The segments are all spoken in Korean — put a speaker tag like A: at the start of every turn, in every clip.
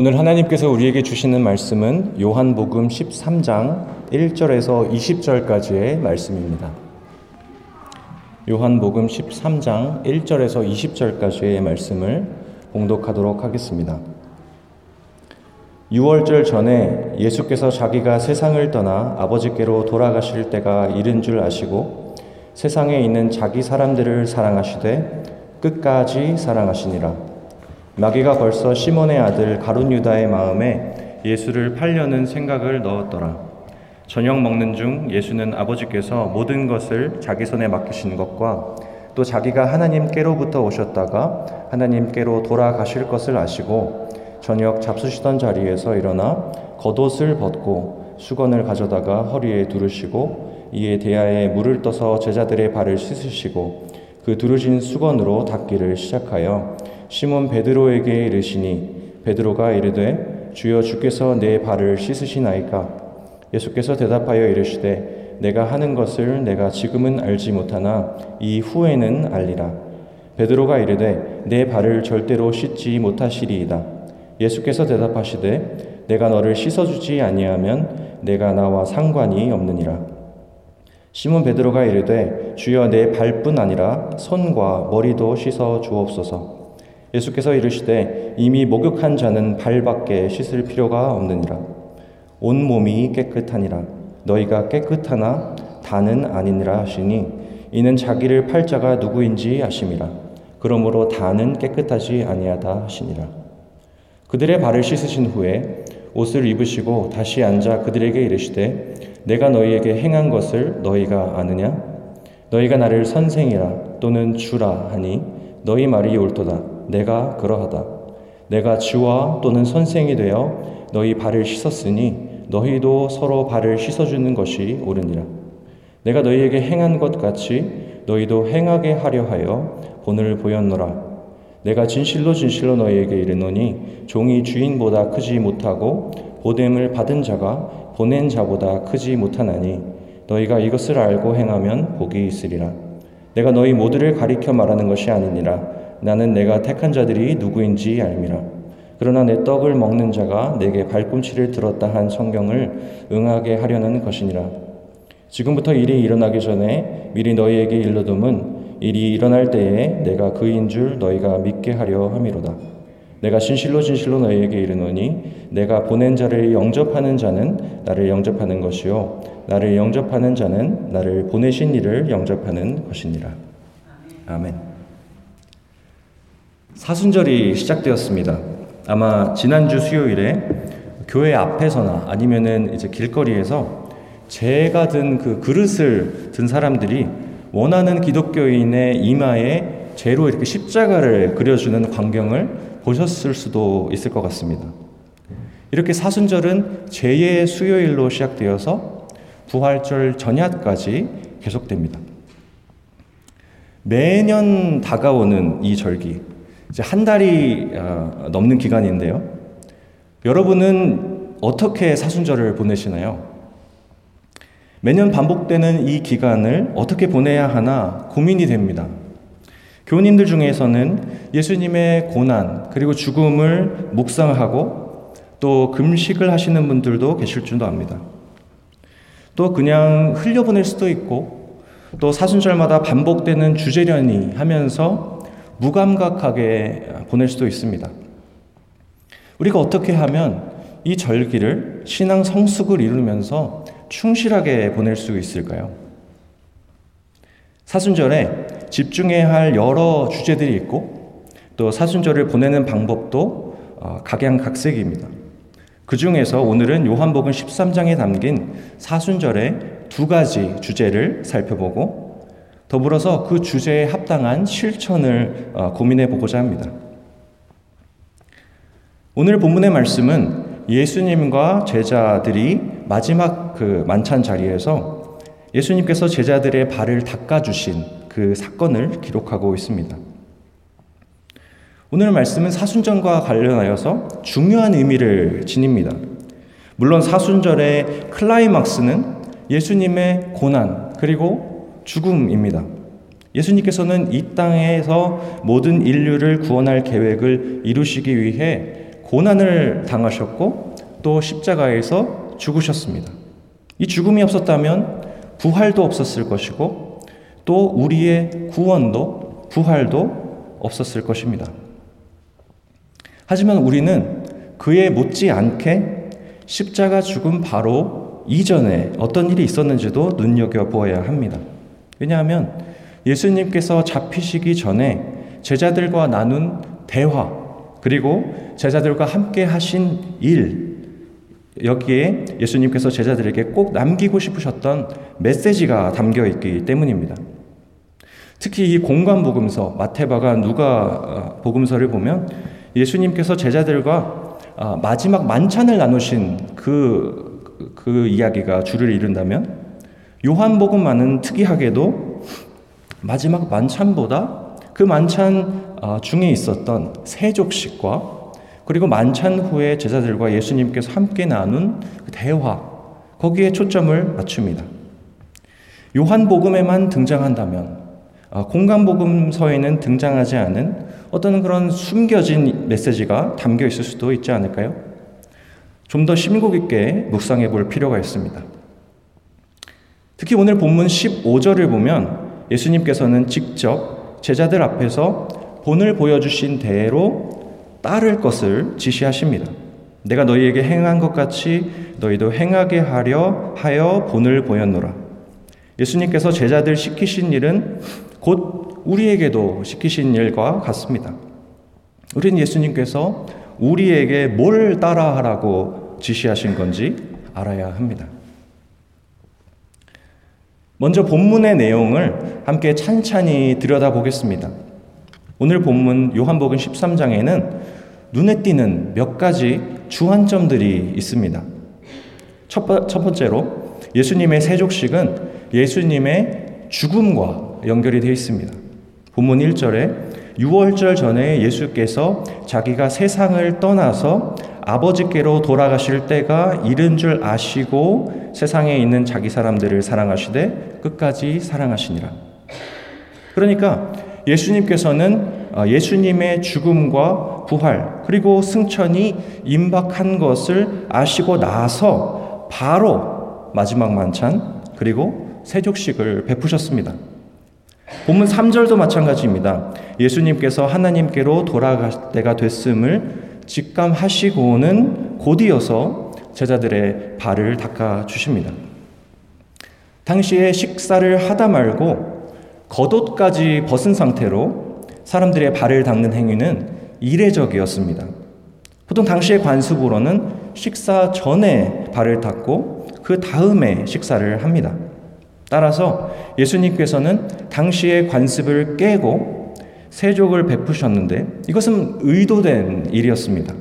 A: 오늘 하나님께서 우리에게 주시는 말씀은 요한복음 13장 1절에서 20절까지의 말씀입니다. 요한복음 13장 1절에서 20절까지의 말씀을 봉독하도록 하겠습니다. 6월절 전에 예수께서 자기가 세상을 떠나 아버지께로 돌아가실 때가 이른 줄 아시고 세상에 있는 자기 사람들을 사랑하시되 끝까지 사랑하시니라. 마귀가 벌써 시몬의 아들 가룟 유다의 마음에 예수를 팔려는 생각을 넣었더라. 저녁 먹는 중 예수는 아버지께서 모든 것을 자기 손에 맡기신 것과 또 자기가 하나님께로부터 오셨다가 하나님께로 돌아가실 것을 아시고 저녁 잡수시던 자리에서 일어나 겉옷을 벗고 수건을 가져다가 허리에 두르시고 이에 대야에 물을 떠서 제자들의 발을 씻으시고 그 두르신 수건으로 닦기를 시작하여 시몬 베드로에게 이르시니 베드로가 이르되 주여 주께서 내 발을 씻으시나이까? 예수께서 대답하여 이르시되 내가 하는 것을 내가 지금은 알지 못하나 이 후에는 알리라. 베드로가 이르되 내 발을 절대로 씻지 못하시리이다. 예수께서 대답하시되 내가 너를 씻어 주지 아니하면 내가 나와 상관이 없느니라. 시몬 베드로가 이르되 주여 내 발뿐 아니라 손과 머리도 씻어 주옵소서 예수께서 이르시되 이미 목욕한 자는 발밖에 씻을 필요가 없느니라. 온 몸이 깨끗하니라. 너희가 깨끗하나 다는 아니니라 하시니 이는 자기를 팔자가 누구인지 아심이라. 그러므로 다는 깨끗하지 아니하다 하시니라. 그들의 발을 씻으신 후에 옷을 입으시고 다시 앉아 그들에게 이르시되 내가 너희에게 행한 것을 너희가 아느냐? 너희가 나를 선생이라 또는 주라 하니 너희 말이 옳도다. 내가 그러하다. 내가 주와 또는 선생이 되어 너희 발을 씻었으니 너희도 서로 발을 씻어주는 것이 옳으니라. 내가 너희에게 행한 것 같이 너희도 행하게 하려 하여 본을 보였노라. 내가 진실로 진실로 너희에게 이르노니 종이 주인보다 크지 못하고 보냄을 받은 자가 보낸 자보다 크지 못하나니 너희가 이것을 알고 행하면 복이 있으리라. 내가 너희 모두를 가리켜 말하는 것이 아니니라. 나는 내가 택한 자들이 누구인지 알미라. 그러나 내 떡을 먹는 자가 내게 발꿈치를 들었다 한 성경을 응하게 하려는 것이니라. 지금부터 일이 일어나기 전에 미리 너희에게 일러둠은 일이 일어날 때에 내가 그인 줄 너희가 믿게 하려 함이로다. 내가 진실로 진실로 너희에게 이르노니 내가 보낸 자를 영접하는 자는 나를 영접하는 것이요 나를 영접하는 자는 나를 보내신 이를 영접하는 것이니라. 아멘. 사순절이 시작되었습니다. 아마 지난주 수요일에 교회 앞에서나 아니면은 이제 길거리에서 제가 든 그 그릇을 든 사람들이 원하는 기독교인의 이마에 재로 이렇게 십자가를 그려주는 광경을 보셨을 수도 있을 것 같습니다. 이렇게 사순절은 제의 수요일로 시작되어서 부활절 전야까지 계속됩니다. 매년 다가오는 이 절기, 이제 한 달이 어, 넘는 기간인데요. 여러분은 어떻게 사순절을 보내시나요? 매년 반복되는 이 기간을 어떻게 보내야 하나 고민이 됩니다. 교우님들 중에서는 예수님의 고난 그리고 죽음을 묵상하고 또 금식을 하시는 분들도 계실 줄도 압니다. 또 그냥 흘려보낼 수도 있고 또 사순절마다 반복되는 주제련이 하면서 무감각하게 보낼 수도 있습니다. 우리가 어떻게 하면 이 절기를 신앙 성숙을 이루면서 충실하게 보낼 수 있을까요? 사순절에 집중해야 할 여러 주제들이 있고 또 사순절을 보내는 방법도 어, 각양각색입니다. 그 중에서 오늘은 요한복음 13장에 담긴 사순절의 두 가지 주제를 살펴보고 더불어서 그 주제에 합당한 실천을 어, 고민해 보고자 합니다. 오늘 본문의 말씀은 예수님과 제자들이 마지막 그 만찬 자리에서 예수님께서 제자들의 발을 닦아주신 그 사건을 기록하고 있습니다. 오늘 말씀은 사순절과 관련하여서 중요한 의미를 지닙니다. 물론 사순절의 클라이막스는 예수님의 고난 그리고 죽음입니다. 예수님께서는 이 땅에서 모든 인류를 구원할 계획을 이루시기 위해 고난을 당하셨고 또 십자가에서 죽으셨습니다. 이 죽음이 없었다면 부활도 없었을 것이고 또 우리의 구원도 부활도 없었을 것입니다. 하지만 우리는 그에 못지않게 십자가 죽음 바로 이전에 어떤 일이 있었는지도 눈여겨보아야 합니다. 왜냐하면 예수님께서 잡히시기 전에 제자들과 나눈 대화, 그리고 제자들과 함께 하신 일, 여기에 예수님께서 제자들에게 꼭 남기고 싶으셨던 메시지가 담겨 있기 때문입니다. 특히 이 공간 복음서 마태바가 누가 어, 복음서를 보면 예수님께서 제자들과 아, 마지막 만찬을 나누신 그, 그 이야기가 줄을 이룬다면 요한복음만은 특이하게도 마지막 만찬보다 그 만찬 아, 중에 있었던 세족식과 그리고 만찬 후에 제자들과 예수님께서 함께 나눈 그 대화, 거기에 초점을 맞춥니다. 요한복음에만 등장한다면, 아, 공간복음서에는 등장하지 않은 어떤 그런 숨겨진 메시지가 담겨 있을 수도 있지 않을까요? 좀 더 심고 깊게 묵상해 볼 필요가 있습니다. 특히 오늘 본문 15절을 보면 예수님께서는 직접 제자들 앞에서 본을 보여주신 대로 따를 것을 지시하십니다. 내가 너희에게 행한 것 같이 너희도 행하게 하려 하여 본을 보였노라. 예수님께서 제자들 시키신 일은 곧 우리에게도 시키신 일과 같습니다. 우리는 예수님께서 우리에게 뭘 따라하라고 지시하신 건지 알아야 합니다. 먼저 본문의 내용을 함께 찬찬히 들여다보겠습니다. 오늘 본문 요한복음 13장에는 눈에 띄는 몇 가지 주안점들이 있습니다. 첫, 첫 번째로 예수님의 세족식은 예수님의 죽음과 연결이 되어 있습니다. 본문 1절에 6월절 전에 예수께서 자기가 세상을 떠나서 아버지께로 돌아가실 때가 이른 줄 아시고 세상에 있는 자기 사람들을 사랑하시되 끝까지 사랑하시니라. 그러니까 예수님께서는 어, 예수님의 죽음과 부활 그리고 승천이 임박한 것을 아시고 나서 바로 마지막 만찬 그리고 세족식을 베푸셨습니다. 본문 3절도 마찬가지입니다. 예수님께서 하나님께로 돌아갈 때가 됐음을 직감하시고는 곧이어서 제자들의 발을 닦아 주십니다. 당시에 식사를 하다 말고 겉옷까지 벗은 상태로 사람들의 발을 닦는 행위는 이례적이었습니다. 보통 당시의 관습으로는 식사 전에 발을 닦고 그 다음에 식사를 합니다. 따라서 예수님께서는 당시의 관습을 깨고 세족을 베푸셨는데 이것은 의도된 일이었습니다.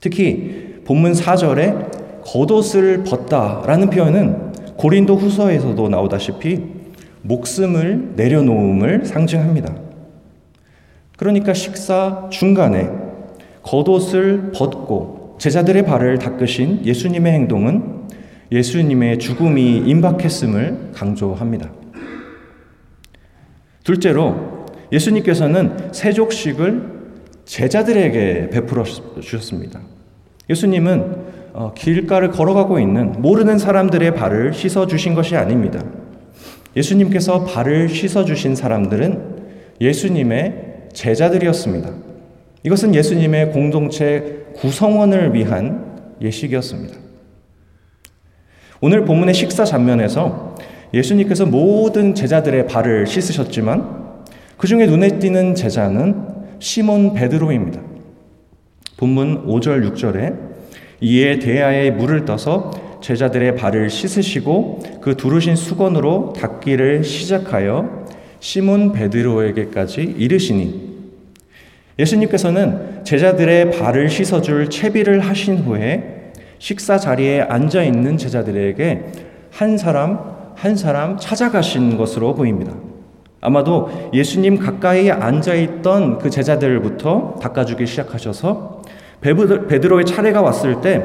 A: 특히 본문 4절에 겉옷을 벗다라는 표현은 고린도 후서에서도 나오다시피 목숨을 내려놓음을 상징합니다. 그러니까 식사 중간에 겉옷을 벗고 제자들의 발을 닦으신 예수님의 행동은 예수님의 죽음이 임박했음을 강조합니다. 둘째로 예수님께서는 세족식을 제자들에게 베풀어 주셨습니다. 예수님은 어, 길가를 걸어가고 있는 모르는 사람들의 발을 씻어 주신 것이 아닙니다. 예수님께서 발을 씻어주신 사람들은 예수님의 제자들이었습니다. 이것은 예수님의 공동체 구성원을 위한 예식이었습니다. 오늘 본문의 식사 장면에서 예수님께서 모든 제자들의 발을 씻으셨지만 그 중에 눈에 띄는 제자는 시몬 베드로입니다. 본문 5절 6절에 이에 대야에 물을 떠서 제자들의 발을 씻으시고 그 두르신 수건으로 닦기를 시작하여 시몬 베드로에게까지 이르시니 예수님께서는 제자들의 발을 씻어줄 채비를 하신 후에 식사 자리에 앉아 있는 제자들에게 한 사람 한 사람 찾아가신 것으로 보입니다. 아마도 예수님 가까이 앉아 있던 그 제자들부터 닦아주기 시작하셔서 베드로의 차례가 왔을 때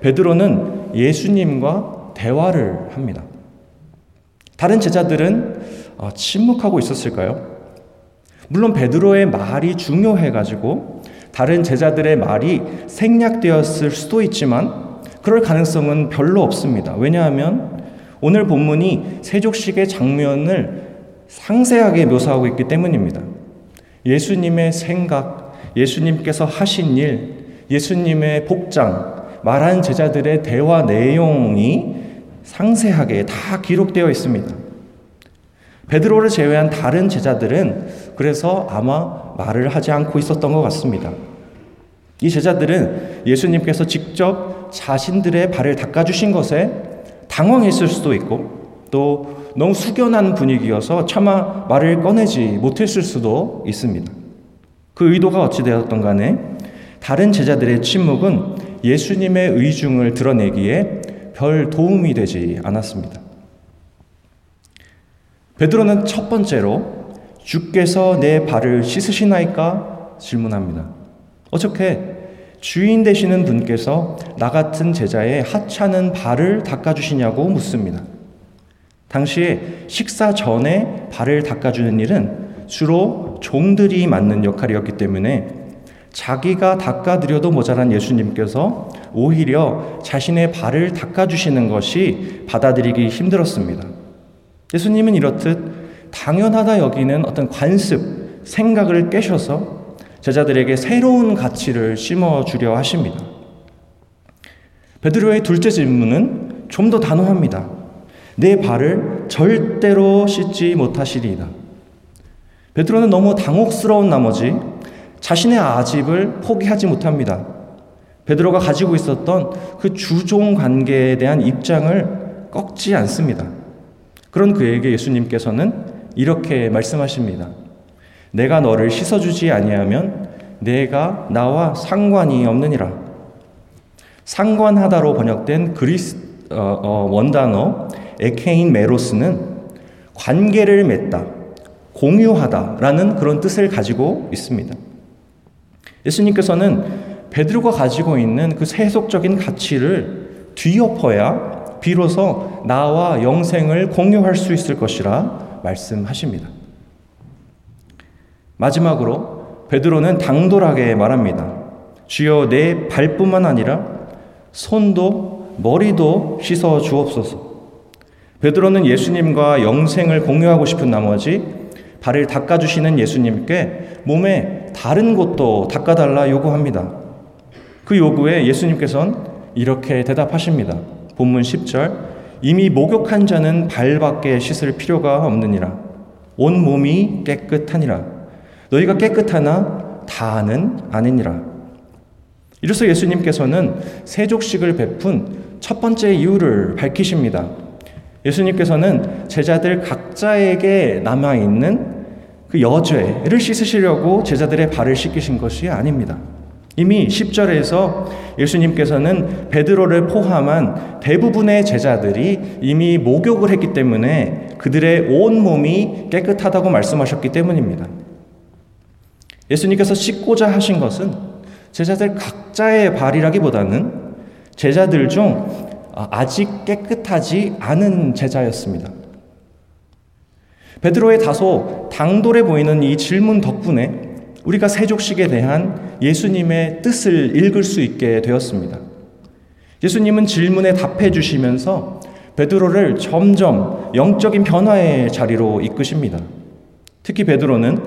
A: 베드로는 예수님과 대화를 합니다. 다른 제자들은 어, 침묵하고 있었을까요? 물론 베드로의 말이 중요해 가지고 다른 제자들의 말이 생략되었을 수도 있지만 그럴 가능성은 별로 없습니다. 왜냐하면 오늘 본문이 세족식의 장면을 상세하게 묘사하고 있기 때문입니다. 예수님의 생각, 예수님께서 하신 일, 예수님의 복장, 말한 제자들의 대화 내용이 상세하게 다 기록되어 있습니다. 베드로를 제외한 다른 제자들은 그래서 아마 말을 하지 않고 있었던 것 같습니다. 이 제자들은 예수님께서 직접 자신들의 발을 닦아주신 것에 당황했을 수도 있고 또 너무 숙연한 분위기여서 차마 말을 꺼내지 못했을 수도 있습니다. 그 의도가 어찌되었던 간에 다른 제자들의 침묵은 예수님의 의중을 드러내기에 별 도움이 되지 않았습니다. 베드로는 첫 번째로 주께서 내 발을 씻으시나이까 질문합니다. 어떻게 주인 되시는 분께서 나 같은 제자의 하찮은 발을 닦아주시냐고 묻습니다. 당시에 식사 전에 발을 닦아주는 일은 주로 종들이 맡는 역할이었기 때문에 자기가 닦아드려도 모자란 예수님께서 오히려 자신의 발을 닦아주시는 것이 받아들이기 힘들었습니다. 예수님은 이렇듯 당연하다 여기는 어떤 관습, 생각을 깨셔서 제자들에게 새로운 가치를 심어주려 하십니다. 베드로의 둘째 질문은 좀 더 단호합니다. 내 발을 절대로 씻지 못하시리이다. 베드로는 너무 당혹스러운 나머지 자신의 아집을 포기하지 못합니다. 베드로가 가지고 있었던 그 주종 관계에 대한 입장을 꺾지 않습니다. 그런 그에게 예수님께서는 이렇게 말씀하십니다. 내가 너를 씻어주지 아니하면 내가 나와 상관이 없느니라. 상관하다로 번역된 그리스 어, 어, 원단어 에케인 메로스는 관계를 맺다, 공유하다라는 그런 뜻을 가지고 있습니다. 예수님께서는 베드로가 가지고 있는 그 세속적인 가치를 뒤엎어야 비로소 나와 영생을 공유할 수 있을 것이라 말씀하십니다. 마지막으로 베드로는 당돌하게 말합니다. 주여 내 발뿐만 아니라 손도 머리도 씻어 주옵소서. 베드로는 예수님과 영생을 공유하고 싶은 나머지 발을 닦아주시는 예수님께 몸에 다른 곳도 닦아달라 요구합니다. 그 요구에 예수님께서는 이렇게 대답하십니다. 본문 10절 이미 목욕한 자는 발밖에 씻을 필요가 없느니라 온 몸이 깨끗하니라 너희가 깨끗하나 다는 아니니라 이로써 예수님께서는 세족식을 베푼 첫 번째 이유를 밝히십니다. 예수님께서는 제자들 각자에게 남아있는 그 여죄를 씻으시려고 제자들의 발을 씻기신 것이 아닙니다. 이미 10절에서 예수님께서는 베드로를 포함한 대부분의 제자들이 이미 목욕을 했기 때문에 그들의 온 몸이 깨끗하다고 말씀하셨기 때문입니다. 예수님께서 씻고자 하신 것은 제자들 각자의 발이라기보다는 제자들 중 아직 깨끗하지 않은 제자였습니다. 베드로의 다소 당돌해 보이는 이 질문 덕분에 우리가 세족식에 대한 예수님의 뜻을 읽을 수 있게 되었습니다. 예수님은 질문에 답해 주시면서 베드로를 점점 영적인 변화의 자리로 이끄십니다. 특히 베드로는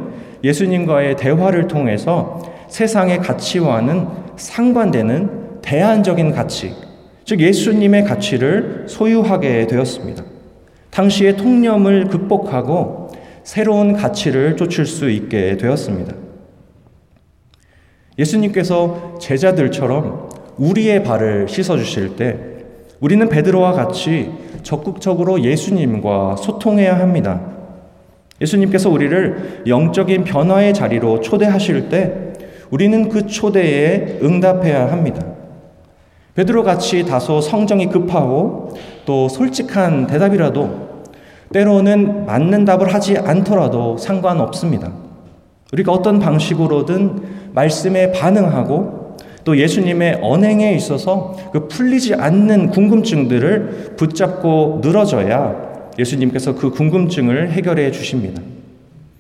A: 예수님과의 대화를 통해서 세상의 가치와는 상반되는 대안적인 가치, 즉 예수님의 가치를 소유하게 되었습니다. 당시의 통념을 극복하고 새로운 가치를 쫓을 수 있게 되었습니다. 예수님께서 제자들처럼 우리의 발을 씻어 주실 때 우리는 베드로와 같이 적극적으로 예수님과 소통해야 합니다. 예수님께서 우리를 영적인 변화의 자리로 초대하실 때 우리는 그 초대에 응답해야 합니다. 베드로 같이 다소 성정이 급하고 또 솔직한 대답이라도 때로는 맞는 답을 하지 않더라도 상관없습니다. 우리가 어떤 방식으로든 말씀에 반응하고 또 예수님의 언행에 있어서 그 풀리지 않는 궁금증들을 붙잡고 늘어져야 예수님께서 그 궁금증을 해결해 주십니다.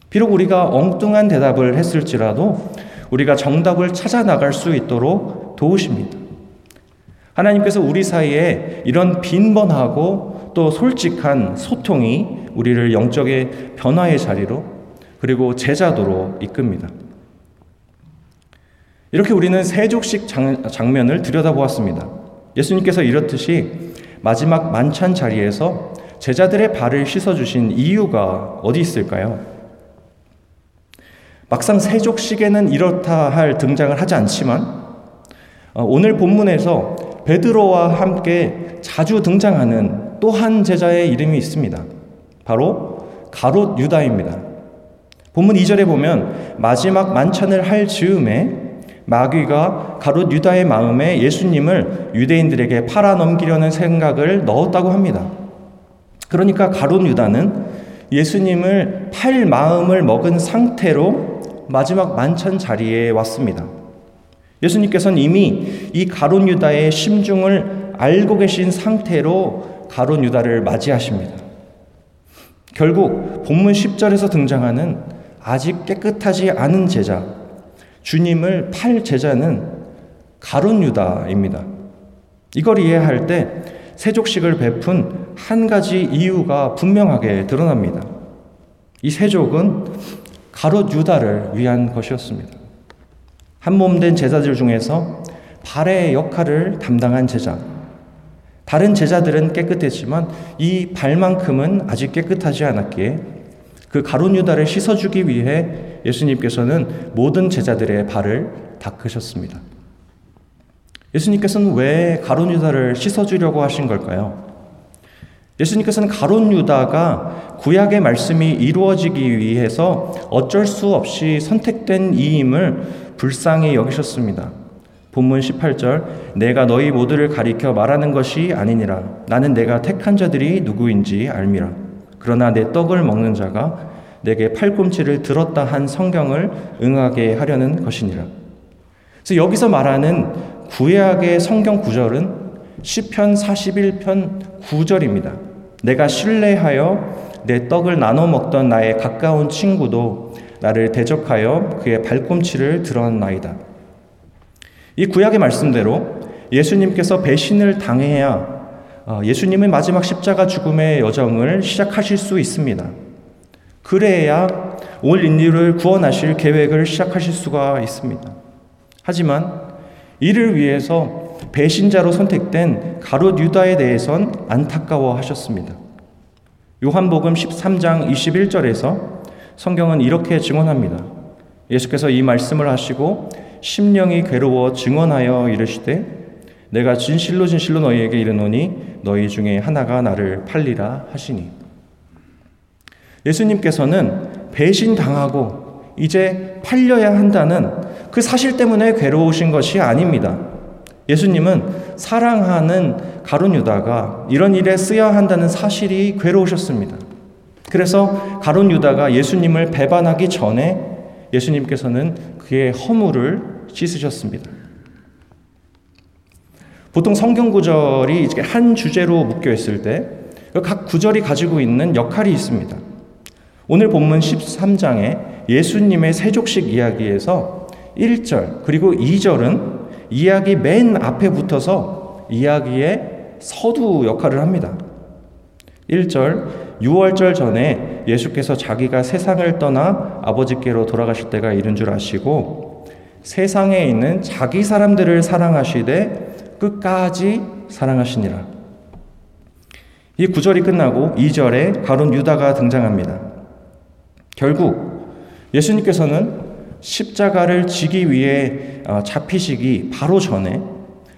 A: 비록 우리가 엉뚱한 대답을 했을지라도 우리가 정답을 찾아 나갈 수 있도록 도우십니다. 하나님께서 우리 사이에 이런 빈번하고 또 솔직한 소통이 우리를 영적의 변화의 자리로 그리고 제자도로 이끕니다. 이렇게 우리는 세 족식 장, 면을 들여다보았습니다. 예수님께서 이렇듯이 마지막 만찬 자리에서 제자들의 발을 씻어주신 이유가 어디 있을까요? 막상 세족식에는 이렇다 할 등장을 하지 않지만 어, 오늘 본문에서 베드로와 함께 자주 등장하는 또 한 제자의 이름이 있습니다. 바로 가롯 유다입니다. 본문 2절에 보면 마지막 만찬을 할 즈음에 마귀가 가롯 유다의 마음에 예수님을 유대인들에게 팔아 넘기려는 생각을 넣었다고 합니다. 그러니까 가롯 유다는 예수님을 팔 마음을 먹은 상태로 마지막 만찬 자리에 왔습니다. 예수님께서는 이미 이 가론 유다의 심중을 알고 계신 상태로 가론 유다를 맞이하십니다. 결국 본문 10절에서 등장하는 아직 깨끗하지 않은 제자, 주님을 팔 제자는 가론 유다입니다. 이걸 이해할 때 세족식을 베푼 한 가지 이유가 분명하게 드러납니다. 이 세족은 가롯 유다를 위한 것이었습니다. 한몸된 제자들 중에서 발의 역할을 담당한 제자. 다른 제자들은 깨끗했지만 이 발만큼은 아직 깨끗하지 않았기에 그 가론 유다를 씻어주기 위해 예수님께서는 모든 제자들의 발을 닦으셨습니다. 예수님께서는 왜 가론 유다를 씻어주려고 하신 걸까요? 예수님께서는 가론 유다가 구약의 말씀이 이루어지기 위해서 어쩔 수 없이 선택된 이임을 불쌍히 여기셨습니다. 본문 18절 내가 너희 모두를 가리켜 말하는 것이 아니니라 나는 내가 택한 자들이 누구인지 알미라 그러나 내 떡을 먹는 자가 내게 팔꿈치를 들었다 한 성경을 응하게 하려는 것이니라. 그래서 여기서 말하는 구약의 성경 구절은 시편 41편 9절입니다. 내가 신뢰하여 내 떡을 나눠 먹던 나의 가까운 친구도 나를 대적하여 그의 발꿈치를 드러나이다. 이 구약의 말씀대로 예수님께서 배신을 당해야 어, 예수님의 마지막 십자가 죽음의 여정을 시작하실 수 있습니다. 그래야 올 인류를 구원하실 계획을 시작하실 수가 있습니다. 하지만 이를 위해서 배신자로 선택된 가롯 유다에 대해선 안타까워 하셨습니다. 요한복음 13장 21절에서 성경은 이렇게 증언합니다. 예수께서 이 말씀을 하시고 심령이 괴로워 증언하여 이르시되 내가 진실로 진실로 너희에게 이르노니 너희 중에 하나가 나를 팔리라 하시니 예수님께서는 배신 당하고 이제 팔려야 한다는 그 사실 때문에 괴로우신 것이 아닙니다. 예수님은 사랑하는 가룟 유다가 이런 일에 쓰여야 한다는 사실이 괴로우셨습니다. 그래서 가론 유다가 예수님을 배반하기 전에 예수님께서는 그의 허물을 씻으셨습니다. 보통 성경 구절이 한 주제로 묶여 있을 때 각 구절이 가지고 있는 역할이 있습니다. 오늘 본문 13장에 예수님의 세족식 이야기에서 1절 그리고 2절은 이야기 맨 앞에 붙어서 이야기의 서두 역할을 합니다. 1절 6월절 전에 예수께서 자기가 세상을 떠나 아버지께로 돌아가실 때가 이른 줄 아시고 세상에 있는 자기 사람들을 사랑하시되 끝까지 사랑하시니라. 이 구절이 끝나고 2절에 가론 유다가 등장합니다. 결국 예수님께서는 십자가를 지기 위해 어, 잡히시기 바로 전에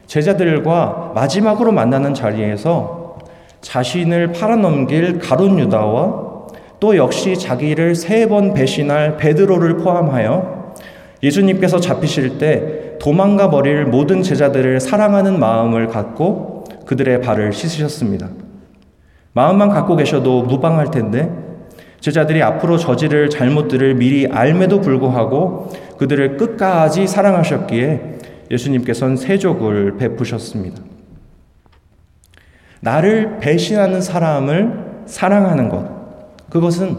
A: 제자들과 마지막으로 만나는 자리에서 자신을 팔아넘길 가론 유다와 또 역시 자기를 세 번 배신할 베드로를 포함하여 예수님께서 잡히실 때 도망가 버릴 모든 제자들을 사랑하는 마음을 갖고 그들의 발을 씻으셨습니다. 마음만 갖고 계셔도 무방할 텐데 제자들이 앞으로 저지를 잘못들을 미리 알매도 불구하고 그들을 끝까지 사랑하셨기에 예수님께서는 세족을 베푸셨습니다. 나를 배신하는 사람을 사랑하는 것. 그것은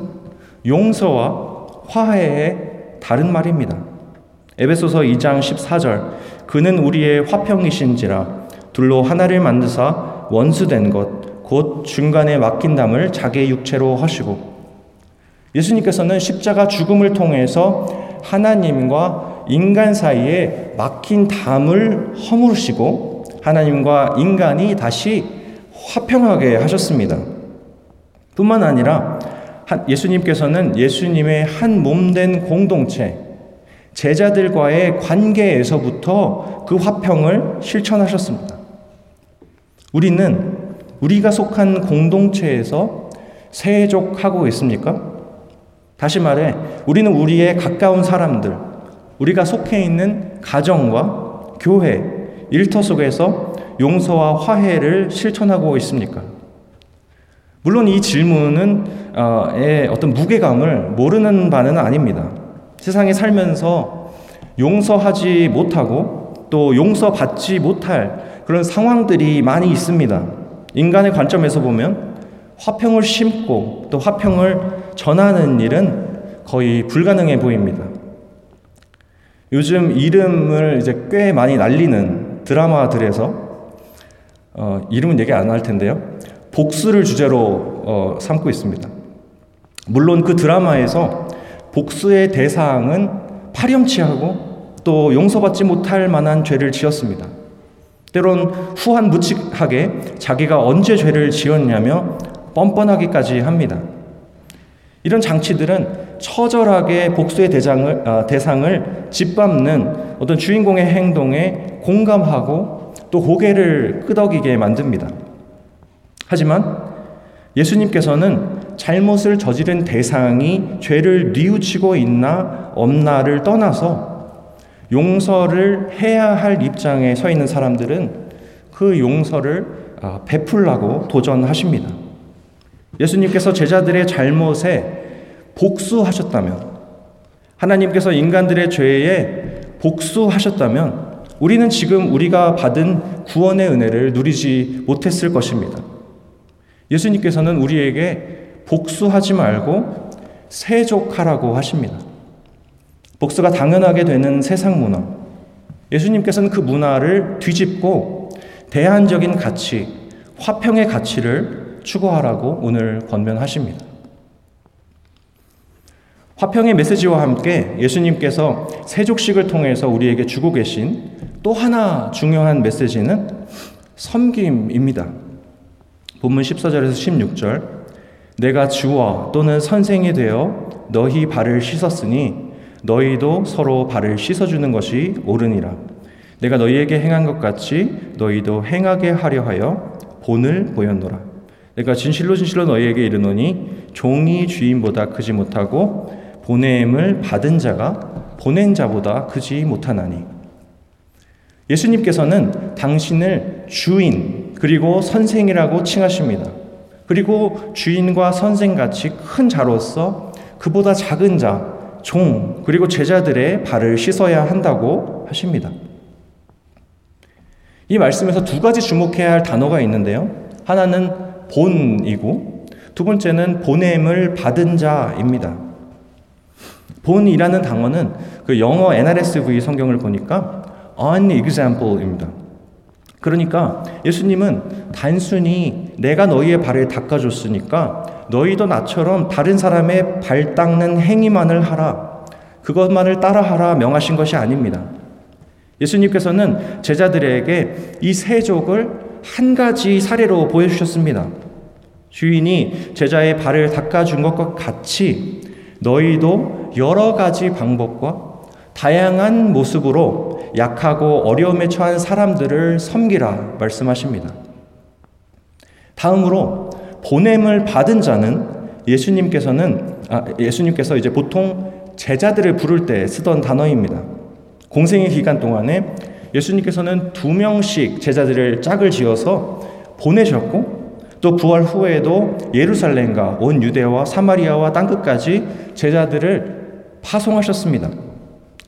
A: 용서와 화해의 다른 말입니다. 에베소서 2장 14절 그는 우리의 화평이신지라 둘로 하나를 만드사 원수된 것 곧 중간에 맡긴 담을 자기의 육체로 하시고 예수님께서는 십자가 죽음을 통해서 하나님과 인간 사이에 막힌 담을 허물으시고 하나님과 인간이 다시 화평하게 하셨습니다. 뿐만 아니라 예수님께서는 예수님의 한 몸 된 공동체, 제자들과의 관계에서부터 그 화평을 실천하셨습니다. 우리는 우리가 속한 공동체에서 세족하고 있습니까? 다시 말해, 우리는 우리의 가까운 사람들, 우리가 속해 있는 가정과 교회, 일터 속에서 용서와 화해를 실천하고 있습니까? 물론 이 질문은 어, 어떤 무게감을 모르는 바는 아닙니다. 세상에 살면서 용서하지 못하고 또 용서받지 못할 그런 상황들이 많이 있습니다. 인간의 관점에서 보면 화평을 심고 또 화평을 전하는 일은 거의 불가능해 보입니다. 요즘 이름을 이제 꽤 많이 날리는 드라마들에서 어, 이름은 얘기 안 할 텐데요. 복수를 주제로 어, 삼고 있습니다. 물론 그 드라마에서 복수의 대상은 파렴치하고 또 용서받지 못할 만한 죄를 지었습니다. 때론 후한 무칙하게 자기가 언제 죄를 지었냐며 뻔뻔하기까지 합니다. 이런 장치들은 처절하게 복수의 대장을, 아, 대상을 짓밟는 어떤 주인공의 행동에 공감하고 또 고개를 끄덕이게 만듭니다. 하지만 예수님께서는 잘못을 저지른 대상이 죄를 뉘우치고 있나 없나를 떠나서 용서를 해야 할 입장에 서 있는 사람들은 그 용서를 아, 베풀라고 도전하십니다. 예수님께서 제자들의 잘못에 복수하셨다면, 하나님께서 인간들의 죄에 복수하셨다면, 우리는 지금 우리가 받은 구원의 은혜를 누리지 못했을 것입니다. 예수님께서는 우리에게 복수하지 말고 세족하라고 하십니다. 복수가 당연하게 되는 세상 문화. 예수님께서는 그 문화를 뒤집고 대안적인 가치, 화평의 가치를 추구하라고 오늘 권면하십니다. 화평의 메시지와 함께 예수님께서 세족식을 통해서 우리에게 주고 계신 또 하나 중요한 메시지는 섬김입니다. 본문 14절에서 16절. 내가 주와 또는 선생이 되어 너희 발을 씻었으니 너희도 서로 발을 씻어주는 것이 옳으니라. 내가 너희에게 행한 것 같이 너희도 행하게 하려 하여 본을 보였노라. 내가 진실로 진실로 너희에게 이르노니 종이 주인보다 크지 못하고 보냄을 받은 자가 보낸 자보다 크지 못하나니 예수님께서는 당신을 주인 그리고 선생이라고 칭하십니다. 그리고 주인과 선생같이 큰 자로서 그보다 작은 자, 종, 그리고 제자들의 발을 씻어야 한다고 하십니다. 이 말씀에서 두 가지 주목해야 할 단어가 있는데요. 하나는 본이고 두 번째는 보냄을 받은 자입니다. 본이라는 단어는 그 영어 NRSV 성경을 보니까 unexample입니다. 그러니까 예수님은 단순히 내가 너희의 발을 닦아줬으니까 너희도 나처럼 다른 사람의 발 닦는 행위만을 하라. 그것만을 따라하라 명하신 것이 아닙니다. 예수님께서는 제자들에게 이 세족을 한 가지 사례로 보여주셨습니다. 주인이 제자의 발을 닦아준 것과 같이 너희도 여러 가지 방법과 다양한 모습으로 약하고 어려움에 처한 사람들을 섬기라 말씀하십니다. 다음으로 보냄을 받은 자는 예수님께서는 아, 예수님께서 이제 보통 제자들을 부를 때 쓰던 단어입니다. 공생의 기간 동안에 예수님께서는 두 명씩 제자들을 짝을 지어서 보내셨고 또 부활 후에도 예루살렘과 온 유대와 사마리아와 땅 끝까지 제자들을 파송하셨습니다.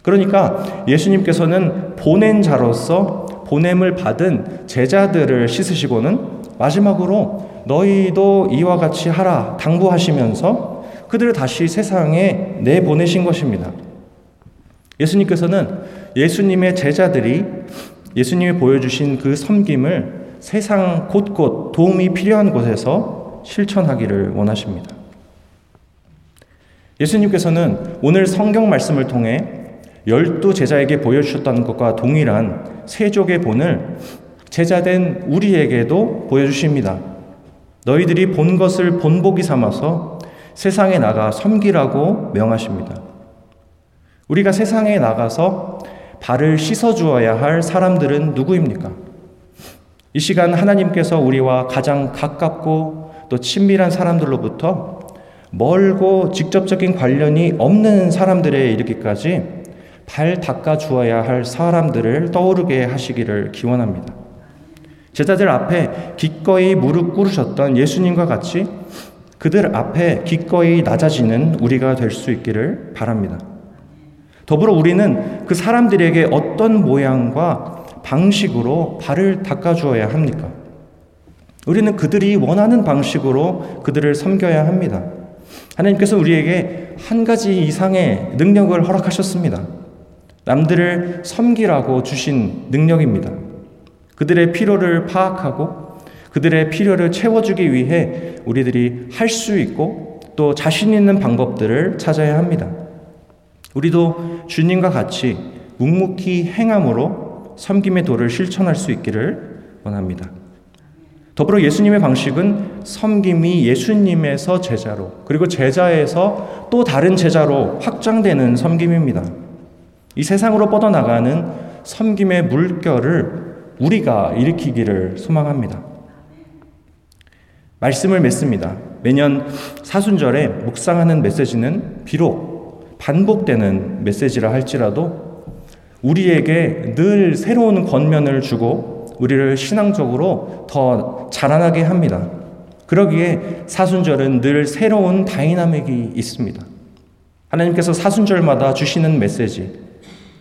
A: 그러니까 예수님께서는 보낸 자로서 보냄을 받은 제자들을 씻으시고는 마지막으로 너희도 이와 같이 하라 당부하시면서 그들을 다시 세상에 내보내신 것입니다. 예수님께서는 예수님의 제자들이 예수님이 보여주신 그 섬김을 세상 곳곳 도움이 필요한 곳에서 실천하기를 원하십니다. 예수님께서는 오늘 성경 말씀을 통해 열두 제자에게 보여주셨다는 것과 동일한 세족의 본을 제자된 우리에게도 보여주십니다. 너희들이 본 것을 본보기 삼아서 세상에 나가 섬기라고 명하십니다. 우리가 세상에 나가서 발을 씻어 주어야 할 사람들은 누구입니까? 이 시간 하나님께서 우리와 가장 가깝고 또 친밀한 사람들로부터 멀고 직접적인 관련이 없는 사람들에 이르기까지 발 닦아 주어야 할 사람들을 떠오르게 하시기를 기원합니다. 제자들 앞에 기꺼이 무릎 꿇으셨던 예수님과 같이 그들 앞에 기꺼이 낮아지는 우리가 될 수 있기를 바랍니다. 더불어 우리는 그 사람들에게 어떤 모양과 방식으로 발을 닦아 주어야 합니까? 우리는 그들이 원하는 방식으로 그들을 섬겨야 합니다. 하나님께서 우리에게 한 가지 이상의 능력을 허락하셨습니다. 남들을 섬기라고 주신 능력입니다. 그들의 필요를 파악하고 그들의 필요를 채워주기 위해 우리들이 할 수 있고 또 자신 있는 방법들을 찾아야 합니다. 우리도 주님과 같이 묵묵히 행함으로 섬김의 도를 실천할 수 있기를 원합니다. 더불어 예수님의 방식은 섬김이 예수님에서 제자로 그리고 제자에서 또 다른 제자로 확장되는 섬김입니다. 이 세상으로 뻗어나가는 섬김의 물결을 우리가 일으키기를 소망합니다. 말씀을 맺습니다. 매년 사순절에 묵상하는 메시지는 비록 반복되는 메시지라 할지라도 우리에게 늘 새로운 권면을 주고 우리를 신앙적으로 더 자라나게 합니다. 그러기에 사순절은 늘 새로운 다이나믹이 있습니다. 하나님께서 사순절마다 주시는 메시지,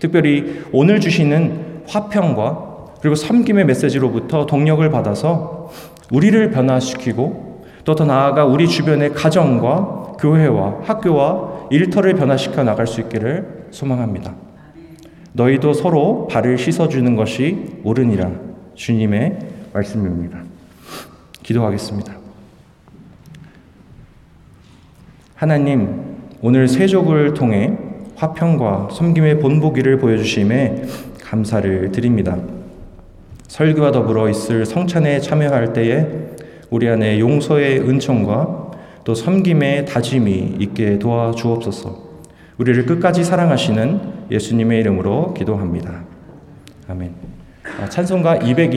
A: 특별히 오늘 주시는 화평과 그리고 섬김의 메시지로부터 동력을 받아서 우리를 변화시키고 또 더 나아가 우리 주변의 가정과 교회와 학교와 일터를 변화시켜 나갈 수 있기를 소망합니다. 너희도 서로 발을 씻어주는 것이 옳으니라 주님의 말씀입니다. 기도하겠습니다. 하나님, 오늘 세족을 통해 화평과 섬김의 본보기를 보여주심에 감사를 드립니다. 설교와 더불어 있을 성찬에 참여할 때에 우리 안에 용서의 은총과 또 섬김의 다짐이 있게 도와주옵소서. 우리를 끝까지 사랑하시는 예수님의 이름으로 기도합니다. 아멘. 찬송가 220